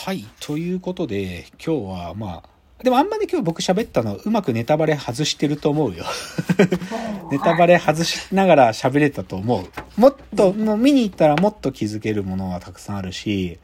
はい。ということで、今日はまあ、でもあんまり今日僕喋ったのうまくネタバレ外してると思うよ。ネタバレ外しながら喋れたと思う。もっと、もう見に行ったらもっと気づけるものはたくさんあるし、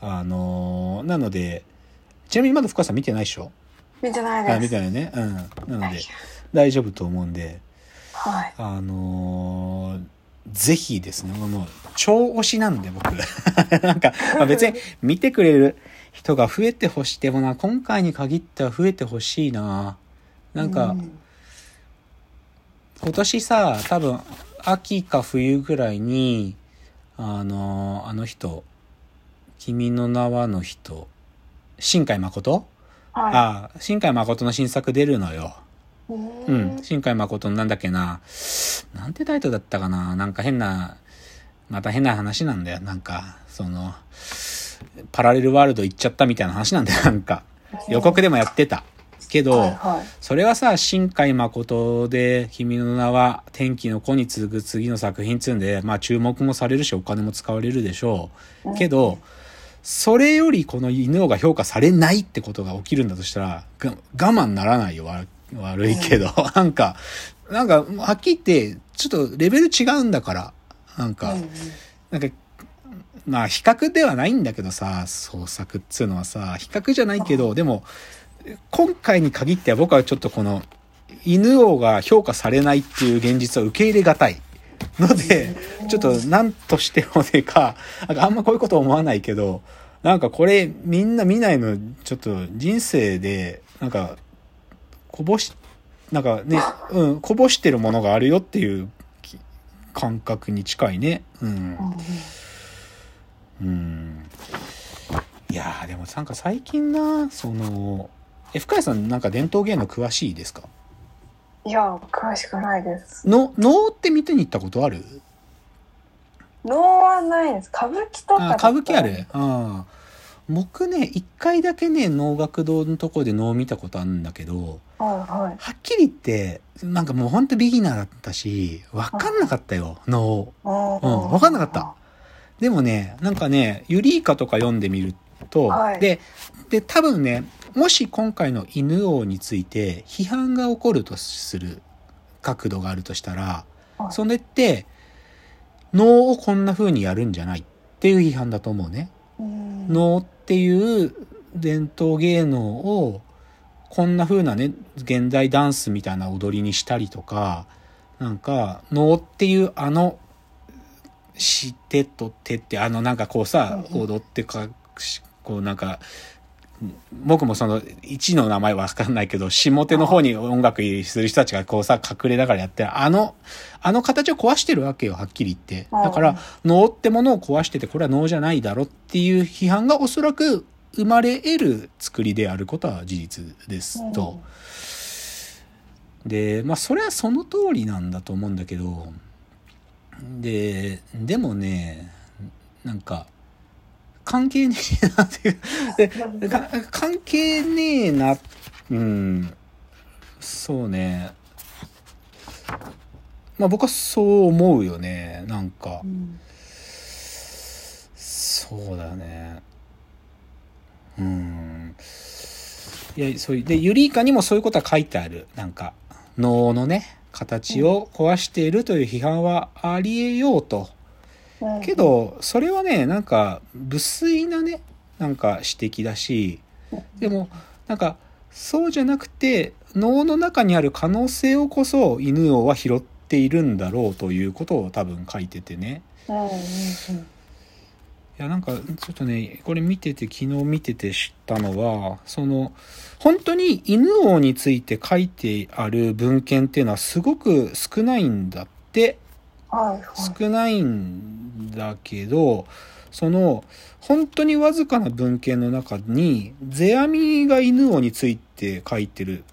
あのーなので、ちなみにまだ深さん見てないでしょ？見てないです。あ見てないね。うん。なので、大丈夫と思うんで、はい。あのーぜひですね、もう超推しなんで僕。なんか、まあ、別に見てくれる人が増えてほしい。でもな、今回に限っては増えてほしいな。なんか、うん今年さ、多分、秋か冬ぐらいに、あのーあの人、君の名はの人、新海誠？はああ、新海誠の新作出るのよ。い。ううんん、新海誠のなんだっけな、なんてタイトルだったかな、なんか変な、また変な話なんだよ、なんか、その、パラレルワールド行っちゃったみたいな話なんだよ、なんか。予告でもやってた。けど、はいはい。それはさ、新海誠で、君の名は天気の子に次ぐ次の作品つうんで、まあ注目もされるし、お金も使われるでしょう。けど、それよりこの犬王が評価されないってことが起きるんだとしたら、が我慢ならないよ、わ悪いけど。なんか、なんか、はっきり言って、ちょっとレベル違うんだから、なんか、なんか、まあ比較ではないんだけどさ、創作っつうのはさ、比較じゃないけど、でも、今回に限っては僕はちょっとこの、犬王が評価されないっていう現実は受け入れがたい。ので、ちょっと何としてもねか、なんかあんまこういうこと思わないけど、なんかこれみんな見ないの、ちょっと人生で、なんか、こぼし、なんかね、うん、こぼしてるものがあるよっていうき感覚に近いね。うん。うんうん。いやーでもなんか最近な、その、え、深谷さんなんか伝統芸能詳しいですか？いや、詳しくないです。の、能って見てに行ったことある？能はないです。歌舞伎とか歌舞伎あるああ僕ね、一回だけね、能楽堂のとこで能見たことあるんだけど、はいはっきり言って、なんかもうほんとビギナーだったし、わかんなかったよ、能。はい。うんわかんなかった。でもね、なんかね、ユリイカとか読んでみると、はいで、で、多分ね、もし今回の犬王について批判が起こるとする角度があるとしたら、はいそれって、能をこんな風にやるんじゃないっていう批判だと思うね。うん能っていう伝統芸能をこんな風なね現代ダンスみたいな踊りにしたりとかなんか能っていうあのしてと手ってあのなんかこうさうん踊ってかしこうなんか僕もその1の名前わかんないけど下手の方に音楽する人たちがこうさ隠れながらやってあのあの形を壊してるわけよはっきり言って。だから能ってものを壊しててこれは能じゃないだろっていう批判がおそらく生まれ得る作りであることは事実ですと。でまあそれはその通りなんだと思うんだけどででもねなんか関係ねえなっていう。関係ねえなうん。そうね。まあ僕はそう思うよねなんか。うん。そうだねうん。いやそういうでユリイカにもそういうことは書いてある。なんか能のね形を壊しているという批判はありえようと、うん。けどそれはねなんか無粋なねなんか指摘だしでもなんかそうじゃなくて能の中にある可能性をこそ犬王は拾っているんだろうということを多分書いててね。うんうんうんいやなんかちょっとねこれ見てて昨日見てて知ったのはその本当に犬王について書いてある文献っていうのはすごく少ないんだって。少ないんだけどその本当にわずかな文献の中に世阿弥が犬王について書いてる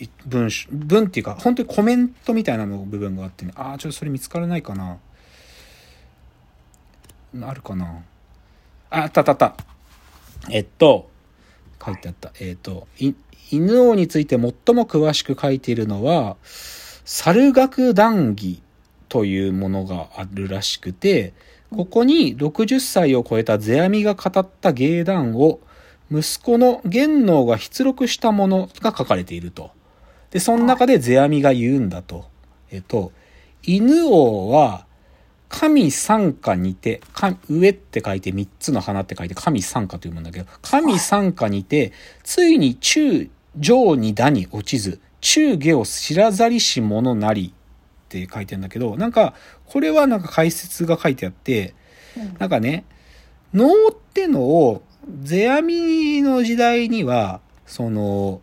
い文章文っていうか本当にコメントみたいなの部分があってね。ああちょっとそれ見つからないかなあるかなああったあったあったえっと書いてあったえっと犬王について最も詳しく書いているのは猿楽談義というものがあるらしくて、ここに60歳を超えた世阿弥が語った芸談を息子の元能が出力したものが書かれていると。で、その中で世阿弥が言うんだと。えっと、犬王は神参加にて、か上って書いて三つの花って書いて神参加というもんだけど、神参加にて、ついに中上に打に落ちず、中下を知らざりし者なりって書いてんだけど、なんか、これはなんか解説が書いてあって、なんかね、能ってのを、世阿弥の時代には、その、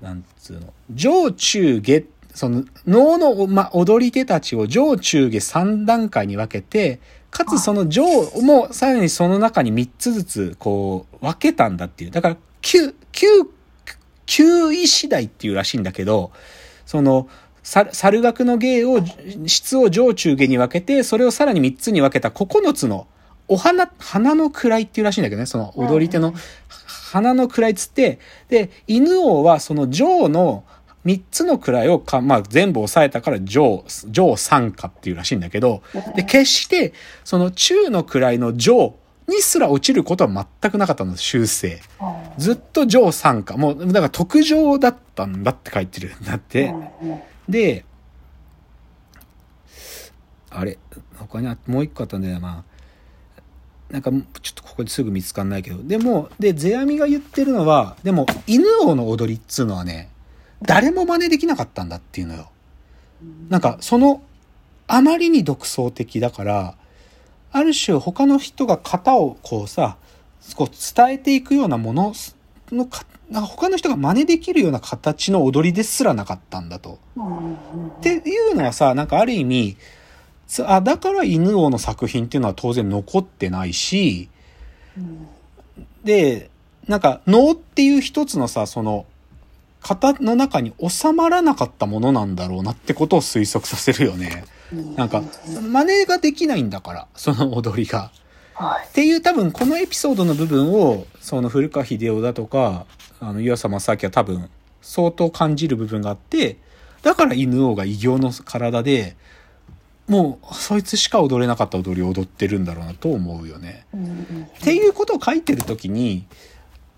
なんつうの、上中下、その、能の、ま、踊り手たちを上中下3段階に分けて、かつその上もさらにその中に3つずつ、こう、分けたんだっていう。だから、9、9、9位次第っていうらしいんだけど、その、さ猿楽の芸を、質を上中下に分けて、それをさらに3つに分けた9つの、お花、花の位っていうらしいんだけどね、その踊り手の花の位っつって、で、犬王はその上の3つの位をか、まあ、全部押さえたから上、上三下っていうらしいんだけど、で、決して、その中の位の上にすら落ちることは全くなかったの、修正。ずっと上三下。もう、だから特上だったんだって書いてるんだって。で、あれ、他にあもう一個あったんだよな、まあ。なんか、ちょっとここですぐ見つかんないけど。でも、で、世阿弥が言ってるのは、でも、犬王の踊りっつうのはね、誰も真似できなかったんだっていうのよ。なんか、その、あまりに独創的だから、ある種他の人が型をこうさ、こう伝えていくようなもののか、なんか他の人が真似できるような形の踊りですらなかったんだと。っていうのはさ、なんかある意味、つあ、だから犬王の作品っていうのは当然残ってないし、で、なんか能っていう一つのさ、その、型の中に収まらなかったものなんだろうなってことを推測させるよね。なんか、真似ができないんだから、その踊りが。はい。っていう多分このエピソードの部分を、その古川秀夫だとか、あの、湯浅正明は多分相当感じる部分があって、だから犬王が異形の体で、もうそいつしか踊れなかった踊りを踊ってるんだろうなと思うよね。っていうことを書いてるときに、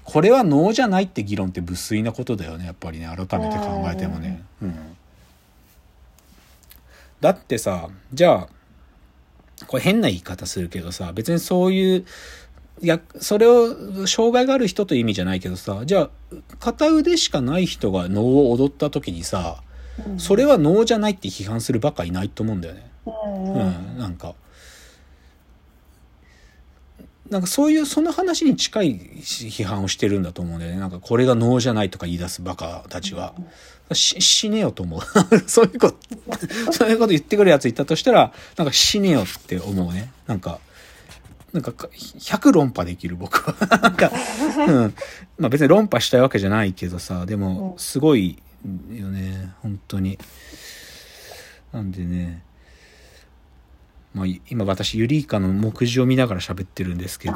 これは能じゃないって議論って無粋なことだよね、やっぱりね、改めて考えてもね。うん。だってさ、じゃあ、これ変な言い方するけどさ、別にそういう、いや、それを、障害がある人という意味じゃないけどさ、じゃあ、片腕しかない人が能を踊った時にさ、それは能じゃないって批判するばっかいないと思うんだよね。うん、なんか。なんかそういう、その話に近い批判をしてるんだと思うんだよね。なんかこれが能じゃないとか言い出すバカたちは。し、死ねよと思う。そういうこと、そういうこと言ってくるやついたとしたら、なんか死ねよって思うね。なんか、なんかか、100論破できる僕は。なんか、うん。まあ別に論破したいわけじゃないけどさ、でも、すごいよね。本当に。なんでね、まあ今私ユリイカの目次を見ながら喋ってるんですけど、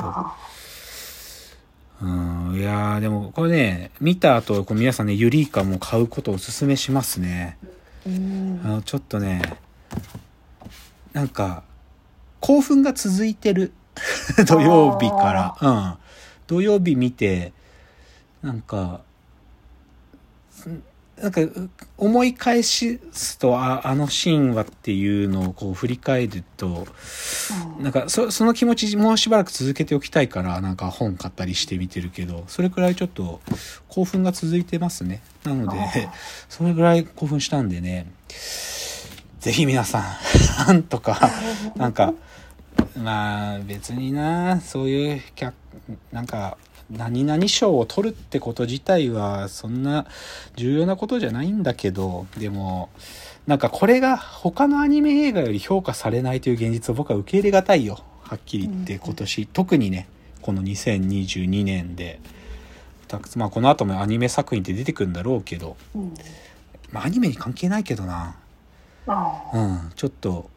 うん、いやーでもこれね、見た後、こう皆さんね、ユリイカも買うことをお勧めしますね。あの、ちょっとね、なんか、興奮が続いてる。土曜日から。うん。土曜日見て、なんか、なんか、思い返すと、ああのシーンはっていうのをこう振り返ると、なんかそ、その気持ちもうしばらく続けておきたいから、なんか本買ったりして見てるけど、それくらいちょっと興奮が続いてますね。なので、それぐらい興奮したんでね、ぜひ皆さん、なんとか、なんか、まあ別にな、そういう客、なんか、何々賞を取るってこと自体はそんな重要なことじゃないんだけど、でも、なんかこれが他のアニメ映画より評価されないという現実を僕は受け入れがたいよ。はっきり言って今年、特にね、この2022年で、まあこの後もアニメ作品って出てくるんだろうけど、まあアニメに関係ないけどな。うん、ちょっと、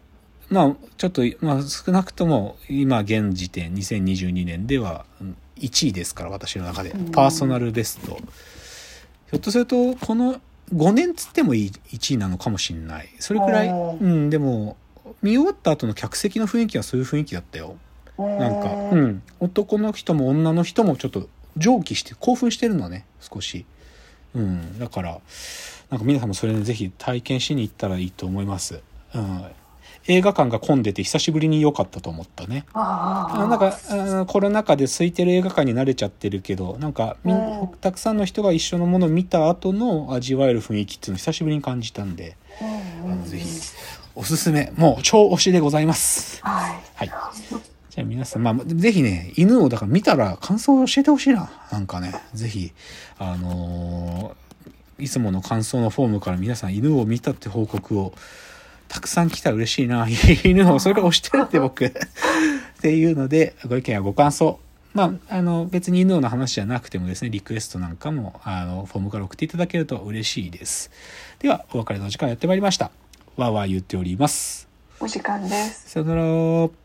まあ、ちょっと、まあ、少なくとも、今、現時点、2022年では、うん1位ですから、私の中で。パーソナルベスト。ひょっとすると、この5年つってもいい1位なのかもしれない。それくらい、うん、でも、見終わった後の客席の雰囲気はそういう雰囲気だったよ。なんか、ううんん。男の人も女の人もちょっと蒸気して、興奮してるのね、少し。うん。だから、なんか皆さんもそれでぜひ体験しに行ったらいいと思います。うん。映画館が混んでて久しぶりに良かったと思ったね。あなんか、あコロナ禍で空いてる映画館に慣れちゃってるけど、なんかみん、うんたくさんの人が一緒のものを見た後の味わえる雰囲気っていうのを久しぶりに感じたんで、うんうんあのぜひ、おすすめ、もう超推しでございます。はい。はい。じゃあ皆さん、まあ、ぜひね、犬をだから見たら感想を教えてほしいな。なんかね、ぜひ、あのーいつもの感想のフォームから皆さん犬を見たって報告をたくさん来たら嬉しいな。犬をそれから押してるって僕。っていうので、ご意見やご感想。まあ、あの、別に犬の話じゃなくてもですね、リクエストなんかも、あの、フォームから送っていただけると嬉しいです。では、お別れの時間やってまいりました。わーわー言っております。お時間です。さよなら。